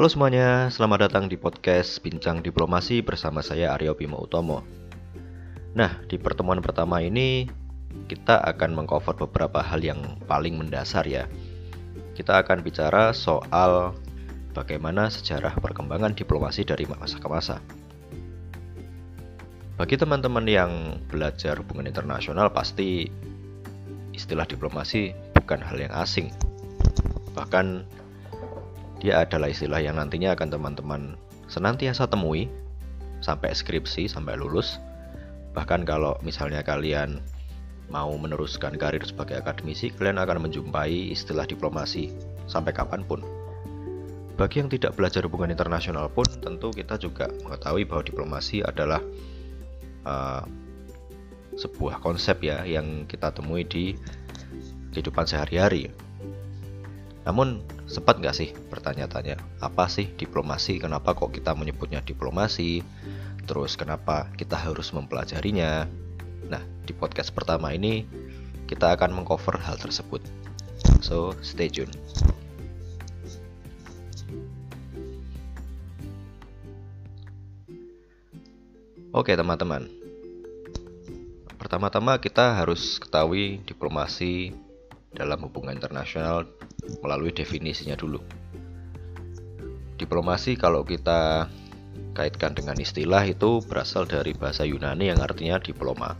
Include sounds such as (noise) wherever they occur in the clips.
Halo semuanya, selamat datang di podcast Bincang Diplomasi bersama saya Aryo Bimo Utomo. Nah, di pertemuan pertama ini kita akan mengcover beberapa hal yang paling mendasar ya. Kita akan bicara soal bagaimana sejarah perkembangan diplomasi dari masa ke masa. Bagi teman-teman yang belajar hubungan internasional pasti istilah diplomasi bukan hal yang asing. Bahkan dia adalah istilah yang nantinya akan teman-teman senantiasa temui sampai skripsi, sampai lulus. Bahkan kalau misalnya kalian mau meneruskan karir sebagai akademisi, kalian akan menjumpai istilah diplomasi sampai kapan pun. Bagi yang tidak belajar hubungan internasional pun, tentu kita juga mengetahui bahwa diplomasi adalah uh, sebuah konsep ya yang kita temui di kehidupan sehari-hari. Namun sempat nggak sih bertanya-tanya apa sih diplomasi? Kenapa kok kita menyebutnya diplomasi? Terus kenapa kita harus mempelajarinya? Nah di podcast pertama ini kita akan mengcover hal tersebut. So stay tune. Oke teman-teman. Pertama-tama kita harus ketahui diplomasi dalam hubungan internasional melalui definisinya dulu. Diplomasi kalau kita kaitkan dengan istilah itu berasal dari bahasa Yunani yang artinya diploma,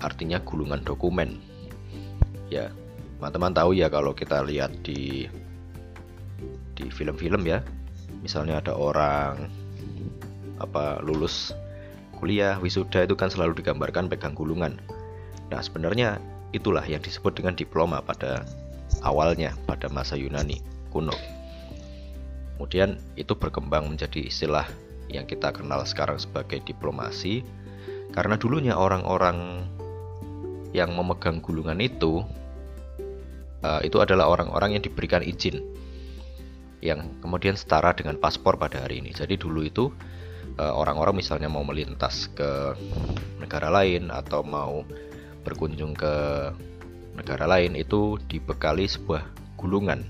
artinya gulungan dokumen. Ya, teman-teman tahu ya kalau kita lihat di di film-film ya, misalnya ada orang apa lulus kuliah wisuda itu kan selalu digambarkan pegang gulungan. Nah sebenarnya itulah yang disebut dengan diploma pada awalnya pada masa Yunani kuno. Kemudian itu berkembang menjadi istilah yang kita kenal sekarang sebagai diplomasi karena dulunya orang-orang yang memegang gulungan itu uh, itu adalah orang-orang yang diberikan izin yang kemudian setara dengan paspor pada hari ini. Jadi dulu itu eh, orang-orang misalnya mau melintas ke negara lain atau mau berkunjung ke negara lain itu dibekali sebuah gulungan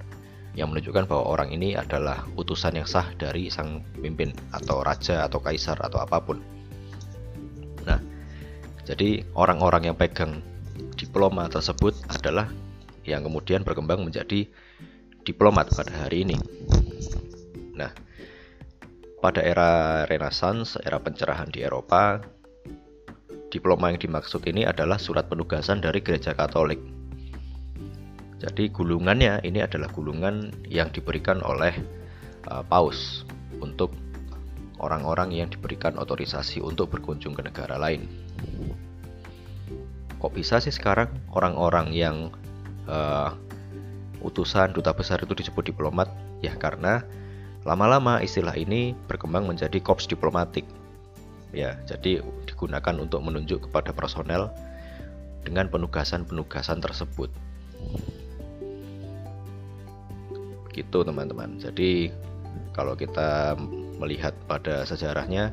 yang menunjukkan bahwa orang ini adalah utusan yang sah dari sang pemimpin atau raja atau kaisar atau apa pun. Nah, jadi orang-orang yang pegang diploma tersebut adalah yang kemudian berkembang menjadi diplomat pada hari ini. Nah, pada era Renaissance, era pencerahan di Eropa, diploma yang dimaksud ini adalah surat penugasan dari gereja Katolik jadi gulungannya ini adalah gulungan yang diberikan oleh uh, paus untuk orang-orang yang diberikan otorisasi untuk berkunjung ke negara lain. Kok bisa sih sekarang orang-orang yang uh, utusan duta besar itu disebut diplomat? Ya karena lama-lama istilah ini berkembang menjadi korps diplomatik. Ya, jadi digunakan untuk menunjuk kepada personel dengan penugasan-penugasan tersebut gitu teman-teman. Jadi kalau kita melihat pada sejarahnya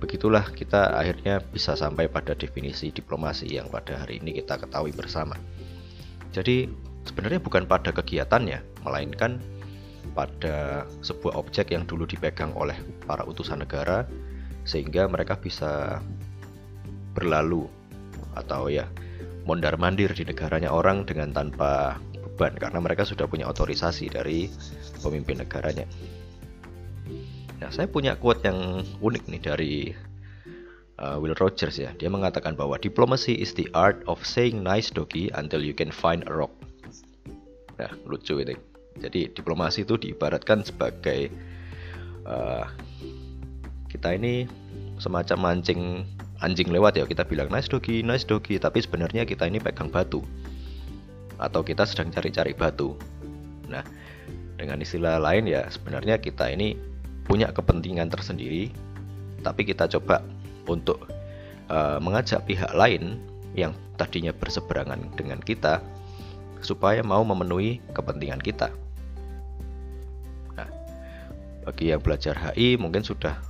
begitulah kita akhirnya bisa sampai pada definisi diplomasi yang pada hari ini kita ketahui bersama. Jadi sebenarnya bukan pada kegiatannya melainkan pada sebuah objek yang dulu dipegang oleh para utusan negara sehingga mereka bisa berlalu atau ya mondar mandir di negaranya orang dengan tanpa beban karena mereka sudah punya otorisasi dari pemimpin negaranya. Nah, saya punya quote yang unik nih dari uh, Will Rogers ya. Dia mengatakan bahwa diplomacy is the art of saying nice doggy until you can find a rock. Nah, lucu itu. Jadi diplomasi itu diibaratkan sebagai uh, kita ini semacam mancing anjing lewat ya kita bilang nice doggy, nice doggy, tapi sebenarnya kita ini pegang batu atau kita sedang cari-cari batu. Nah, dengan istilah lain ya sebenarnya kita ini punya kepentingan tersendiri, tapi kita coba untuk uh, mengajak pihak lain yang tadinya berseberangan dengan kita supaya mau memenuhi kepentingan kita. Nah, bagi yang belajar HI mungkin sudah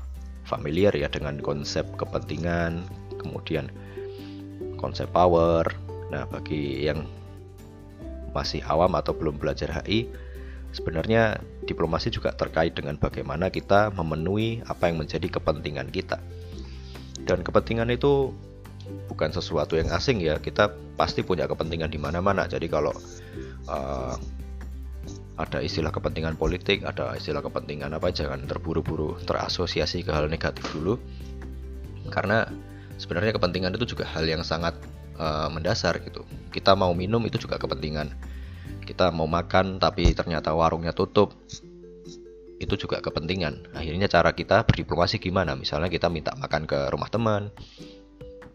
familiar ya dengan konsep kepentingan, kemudian konsep power. Nah, bagi yang masih awam atau belum belajar HI, sebenarnya diplomasi juga terkait dengan bagaimana kita memenuhi apa yang menjadi kepentingan kita. Dan kepentingan itu bukan sesuatu yang asing ya, kita pasti punya kepentingan di mana-mana. Jadi kalau uh, ada istilah kepentingan politik, ada istilah kepentingan apa, jangan terburu-buru terasosiasi ke hal negatif dulu. Karena sebenarnya kepentingan itu juga hal yang sangat uh, mendasar gitu. Kita mau minum itu juga kepentingan. Kita mau makan tapi ternyata warungnya tutup itu juga kepentingan. Akhirnya cara kita berdiplomasi gimana? Misalnya kita minta makan ke rumah teman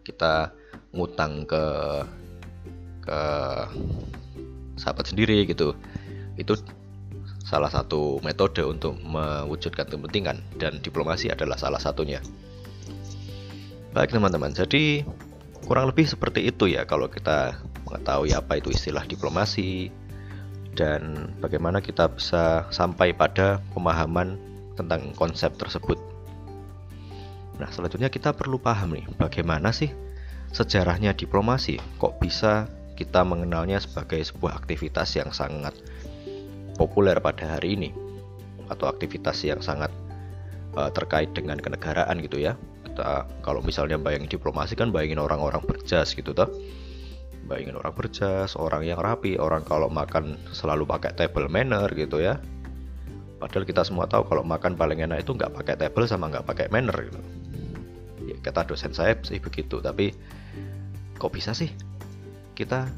kita ngutang ke ke sahabat sendiri gitu. Itu salah satu metode untuk mewujudkan kepentingan dan diplomasi adalah salah satunya. Baik teman-teman. Jadi kurang lebih seperti itu ya kalau kita mengetahui apa itu istilah diplomasi dan bagaimana kita bisa sampai pada pemahaman tentang konsep tersebut. Nah, selanjutnya kita perlu paham nih, bagaimana sih sejarahnya diplomasi? Kok bisa kita mengenalnya sebagai sebuah aktivitas yang sangat populer pada hari ini atau aktivitas yang sangat uh, terkait dengan kenegaraan gitu ya. Kita kalau misalnya bayangin diplomasi kan bayangin orang-orang berjas gitu toh bayangin orang berjas, orang yang rapi, orang kalau makan selalu pakai table manner gitu ya. Padahal kita semua tahu kalau makan paling enak itu nggak pakai table sama nggak pakai manner gitu. Ya, kata dosen saya sih begitu, tapi kok bisa sih kita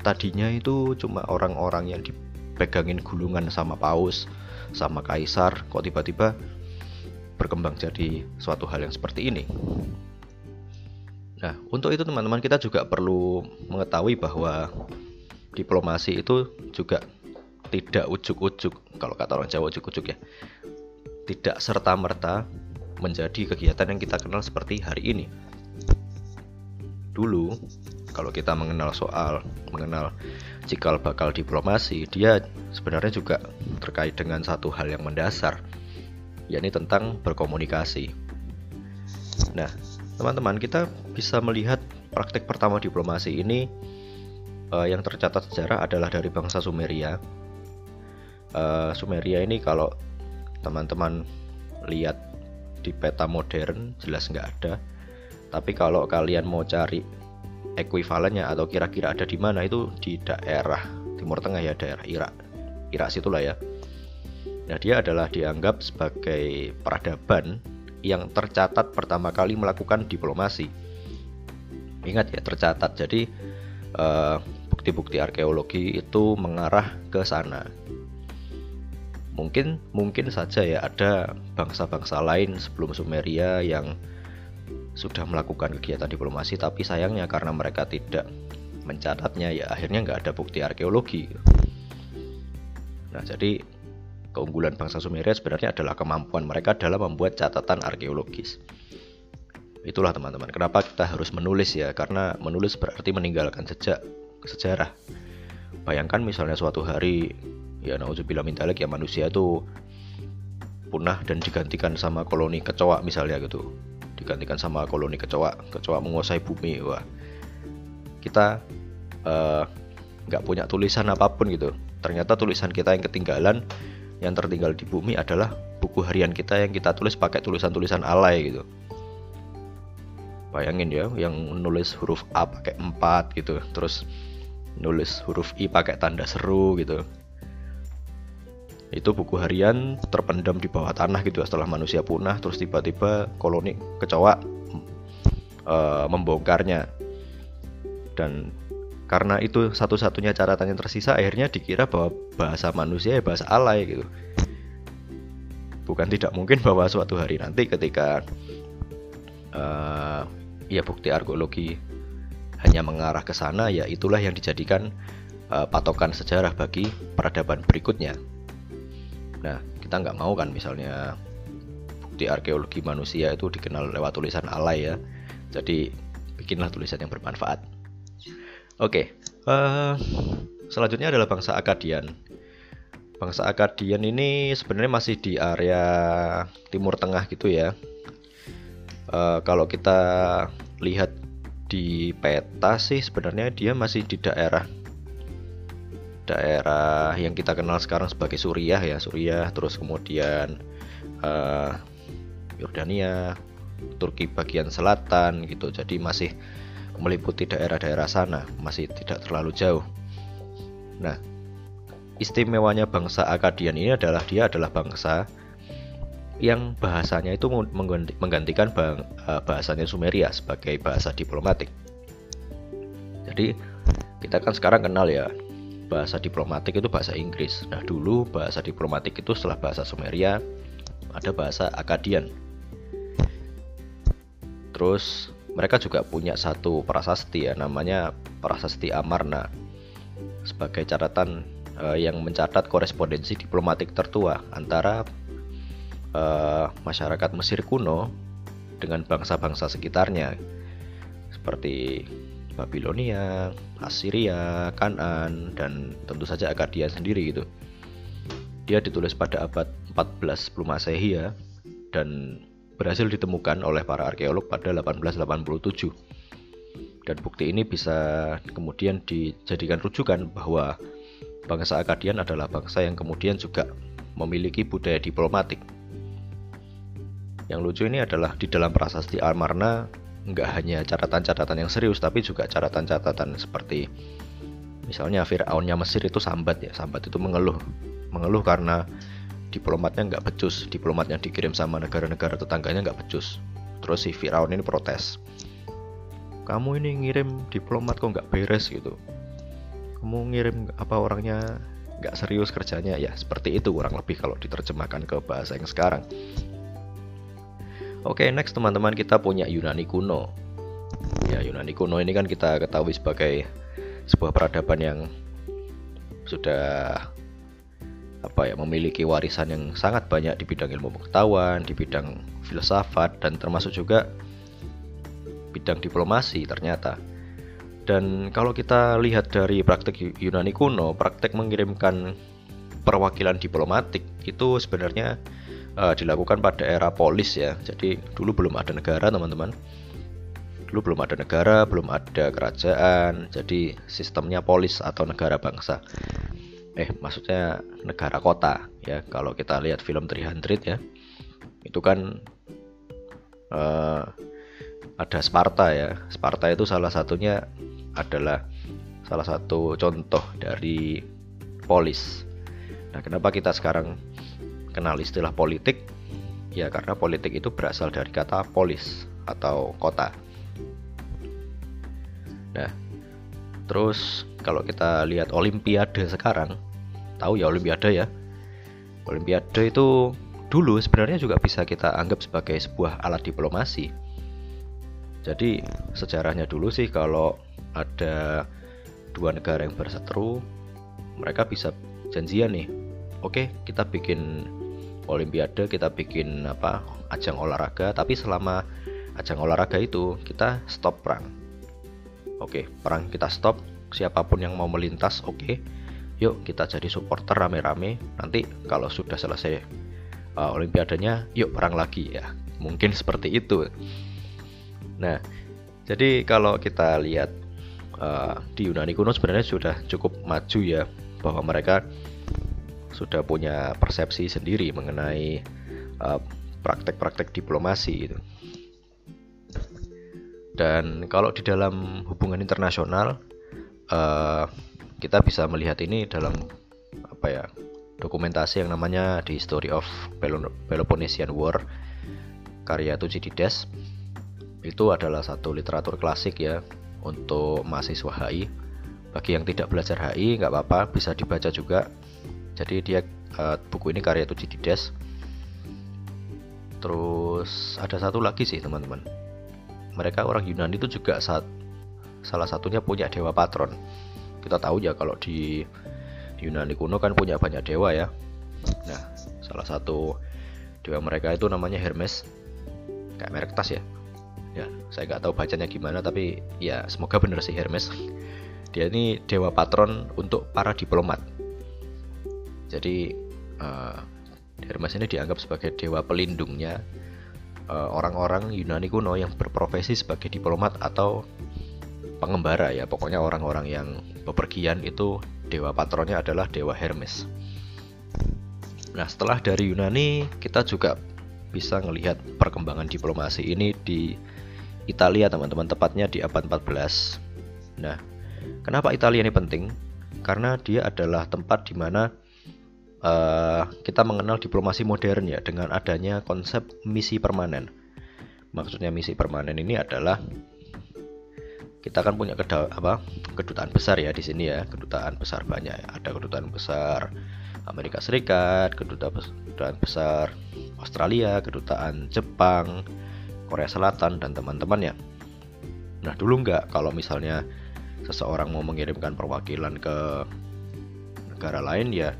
tadinya itu cuma orang-orang yang dipegangin gulungan sama paus, sama kaisar, kok tiba-tiba berkembang jadi suatu hal yang seperti ini. Nah, untuk itu teman-teman kita juga perlu mengetahui bahwa diplomasi itu juga tidak ujuk-ujuk kalau kata orang Jawa ujuk-ujuk ya. Tidak serta-merta menjadi kegiatan yang kita kenal seperti hari ini. Dulu kalau kita mengenal soal mengenal cikal bakal diplomasi, dia sebenarnya juga terkait dengan satu hal yang mendasar, yakni tentang berkomunikasi. Nah, teman-teman kita bisa melihat praktik pertama diplomasi ini uh, yang tercatat sejarah adalah dari bangsa Sumeria. Uh, Sumeria ini kalau teman-teman lihat di peta modern jelas nggak ada. Tapi kalau kalian mau cari ekuivalennya atau kira-kira ada di mana itu di daerah Timur Tengah ya daerah Irak. Irak situlah ya. Nah dia adalah dianggap sebagai peradaban yang tercatat pertama kali melakukan diplomasi. Ingat ya, tercatat. Jadi eh, bukti-bukti arkeologi itu mengarah ke sana. Mungkin mungkin saja ya ada bangsa-bangsa lain sebelum Sumeria yang sudah melakukan kegiatan diplomasi tapi sayangnya karena mereka tidak mencatatnya ya akhirnya nggak ada bukti arkeologi. Nah jadi Keunggulan bangsa Sumeria sebenarnya adalah kemampuan mereka dalam membuat catatan arkeologis. Itulah teman-teman, kenapa kita harus menulis ya? Karena menulis berarti meninggalkan jejak sejarah. Bayangkan misalnya suatu hari ya nauzubillah min ya manusia itu punah dan digantikan sama koloni kecoa misalnya gitu. Digantikan sama koloni kecoa, kecoa menguasai bumi. Wah. Kita eh, nggak uh, punya tulisan apa pun gitu. Ternyata tulisan kita yang ketinggalan yang tertinggal di bumi adalah buku harian kita yang kita tulis pakai tulisan-tulisan alay gitu. Bayangin ya yang nulis huruf A pakai 4 gitu terus nulis huruf I pakai tanda seru gitu. Itu buku harian terpendam di bawah tanah gitu setelah manusia punah terus tiba-tiba koloni kecoa uh, membongkarnya. Dan karena itu satu-satunya catatan yang tersisa akhirnya dikira bahwa bahasa manusia ya bahasa alay gitu. Bukan tidak mungkin bahwa suatu hari nanti ketika uh, ya bukti arkeologi hanya mengarah ke sana ya itulah yang dijadikan uh, patokan sejarah bagi peradaban berikutnya. Nah kita nggak mau kan misalnya bukti arkeologi manusia itu dikenal lewat tulisan alay ya. Jadi bikinlah tulisan yang bermanfaat Oke, okay. uh, eh, selanjutnya adalah bangsa Akadian. Bangsa Akadian ini sebenarnya masih di area Timur Tengah gitu ya. Uh, kalau kita lihat di peta sih sebenarnya dia masih di daerah daerah yang kita kenal sekarang sebagai Suriah ya Suriah terus kemudian uh, Yordania Turki bagian selatan gitu jadi masih meliputi daerah-daerah sana masih tidak terlalu jauh nah istimewanya bangsa Akadian ini adalah dia adalah bangsa yang bahasanya itu menggantikan eh, bahasanya Sumeria sebagai bahasa diplomatik. Jadi kita kan sekarang kenal ya bahasa diplomatik itu bahasa Inggris. Nah dulu bahasa diplomatik itu setelah bahasa Sumeria ada bahasa Akadian. Terus mereka juga punya satu prasasti ya namanya prasasti Amarna sebagai catatan uh, yang mencatat korespondensi diplomatik tertua antara uh, masyarakat Mesir kuno dengan bangsa-bangsa sekitarnya seperti Babilonia, Assyria, Kanan, dan tentu saja Akadia sendiri gitu. Dia ditulis pada abad 14 sebelum Masehi ya, dan berhasil ditemukan oleh para arkeolog pada 1887. Dan bukti ini bisa kemudian dijadikan rujukan bahwa bangsa Akadian adalah bangsa yang kemudian juga memiliki budaya diplomatik. Yang lucu ini adalah di dalam prasasti Almarna nggak hanya catatan-catatan yang serius tapi juga catatan-catatan seperti misalnya Fir'aunnya Mesir itu sambat ya sambat itu mengeluh mengeluh karena diplomatnya nggak becus diplomat yang dikirim sama negara-negara tetangganya nggak becus terus si Fir'aun ini protes. Kamu ini ngirim diplomat kok nggak beres gitu? Kamu ngirim apa orangnya nggak serius kerjanya? Ya seperti itu kurang lebih kalau diterjemahkan ke bahasa yang sekarang. Oke, okay, next teman-teman kita punya Yunani kuno. Ya, Yunani kuno ini kan kita ketahui sebagai sebuah peradaban yang sudah apa ya memiliki warisan yang sangat banyak di bidang ilmu pengetahuan, di bidang filsafat dan termasuk juga bidang diplomasi ternyata. Dan kalau kita lihat dari praktek Yunani kuno, praktek mengirimkan perwakilan diplomatik itu sebenarnya uh, dilakukan pada era polis ya. Jadi dulu belum ada negara teman-teman. Dulu belum ada negara, belum ada kerajaan. Jadi sistemnya polis atau negara bangsa. Eh, maksudnya negara kota ya. Kalau kita lihat film 300 ya. Itu kan uh, ada Sparta ya. Sparta itu salah satunya adalah salah satu contoh dari polis. Nah, kenapa kita sekarang kenal istilah politik? Ya karena politik itu berasal dari kata polis atau kota. Nah, terus kalau kita lihat olimpiade sekarang, tahu ya olimpiade ya. Olimpiade itu dulu sebenarnya juga bisa kita anggap sebagai sebuah alat diplomasi. Jadi sejarahnya dulu sih kalau ada dua negara yang berseteru, mereka bisa janjian nih. Oke, kita bikin olimpiade kita bikin apa ajang olahraga tapi selama ajang olahraga itu kita stop perang oke perang kita stop siapa pun yang mau melintas oke yuk kita jadi supporter rame-rame. Nanti kalau sudah selesai uh, olimpiadanya yuk perang lagi ya. Mungkin seperti itu. Nah jadi kalau kita lihat uh, di Yunani kuno sebenarnya sudah cukup maju ya bahwa mereka sudah punya persepsi sendiri mengenai uh, praktek-praktek diplomasi itu. Dan kalau di dalam hubungan internasional uh, kita bisa melihat ini dalam apa ya dokumentasi yang namanya The History of Peloponnesian War karya Thucydides itu adalah satu literatur klasik ya untuk mahasiswa HI bagi yang tidak belajar HI nggak apa-apa bisa dibaca juga. Jadi dia uh, buku ini karya Thucydides terus ada satu lagi sih teman-teman. Mereka orang Yunani itu juga saat salah satunya punya dewa patron. Kita tahu ya kalau di Yunani kuno kan punya banyak dewa ya. Nah salah satu dewa mereka itu namanya Hermes. Kayak merek tas ya. Ya saya nggak tahu bacanya gimana tapi ya semoga bener sih Hermes. Dia ini dewa patron untuk para diplomat. Jadi uh, Hermes ini dianggap sebagai dewa pelindungnya eh, orang-orang uh, Yunani kuno yang berprofesi sebagai diplomat atau pengembara ya pokoknya orang-orang yang bepergian itu dewa patronnya adalah dewa Hermes. Nah, setelah dari Yunani, kita juga bisa melihat perkembangan diplomasi ini di Italia, teman-teman, tepatnya di abad 14. Nah, kenapa Italia ini penting? Karena dia adalah tempat di mana uh, kita mengenal diplomasi modern ya dengan adanya konsep misi permanen. Maksudnya misi permanen ini adalah kita kan punya keda, apa, kedutaan besar ya di sini ya, kedutaan besar banyak. Ada kedutaan besar Amerika Serikat, kedutaan besar Australia, kedutaan Jepang, Korea Selatan dan teman-temannya. Nah dulu nggak kalau misalnya seseorang mau mengirimkan perwakilan ke negara lain ya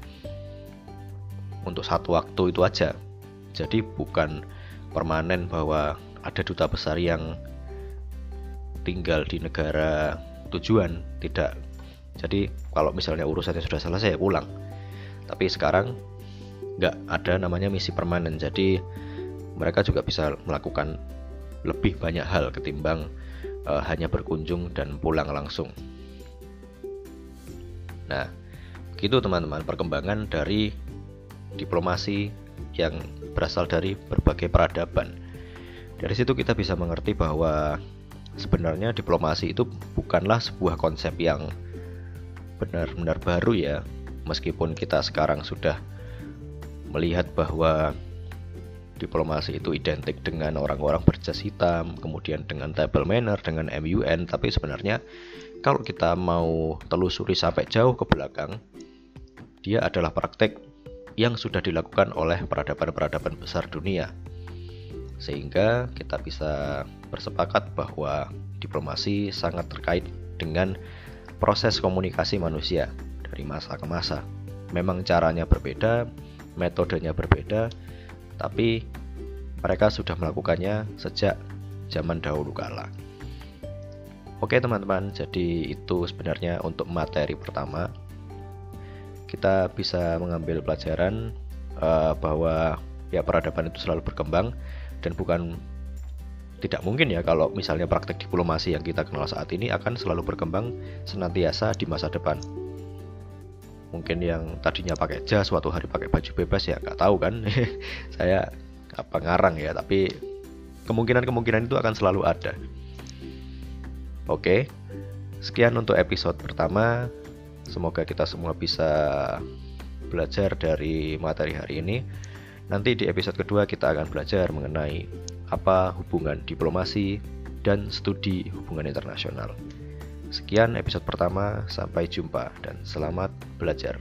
untuk satu waktu itu aja. Jadi bukan permanen bahwa ada duta besar yang tinggal di negara tujuan tidak. Jadi kalau misalnya urusannya sudah selesai ya pulang. Tapi sekarang nggak ada namanya misi permanen. Jadi mereka juga bisa melakukan lebih banyak hal ketimbang uh, hanya berkunjung dan pulang langsung. Nah gitu teman-teman perkembangan dari diplomasi yang berasal dari berbagai peradaban. Dari situ kita bisa mengerti bahwa sebenarnya diplomasi itu bukanlah sebuah konsep yang benar-benar baru ya meskipun kita sekarang sudah melihat bahwa diplomasi itu identik dengan orang-orang berjas hitam, kemudian dengan table manner, dengan MUN, tapi sebenarnya kalau kita mau telusuri sampai jauh ke belakang, dia adalah praktek yang sudah dilakukan oleh peradaban-peradaban besar dunia. Sehingga kita bisa bersepakat bahwa diplomasi sangat terkait dengan proses komunikasi manusia dari masa ke masa. Memang caranya berbeda, metodenya berbeda, tapi mereka sudah melakukannya sejak zaman dahulu kala. Oke teman-teman, jadi itu sebenarnya untuk materi pertama. Kita bisa mengambil pelajaran uh, bahwa ya peradaban itu selalu berkembang dan bukan tidak mungkin ya kalau misalnya praktek diplomasi yang kita kenal saat ini akan selalu berkembang senantiasa di masa depan. Mungkin yang tadinya pakai jas suatu hari pakai baju bebas ya nggak tahu kan. (laughs) Saya apa ngarang ya, tapi kemungkinan-kemungkinan itu akan selalu ada. Oke. Sekian untuk episode pertama. Semoga kita semua bisa belajar dari materi hari ini. Nanti di episode kedua kita akan belajar mengenai apa hubungan diplomasi dan studi hubungan internasional. Sekian episode pertama, sampai jumpa dan selamat belajar.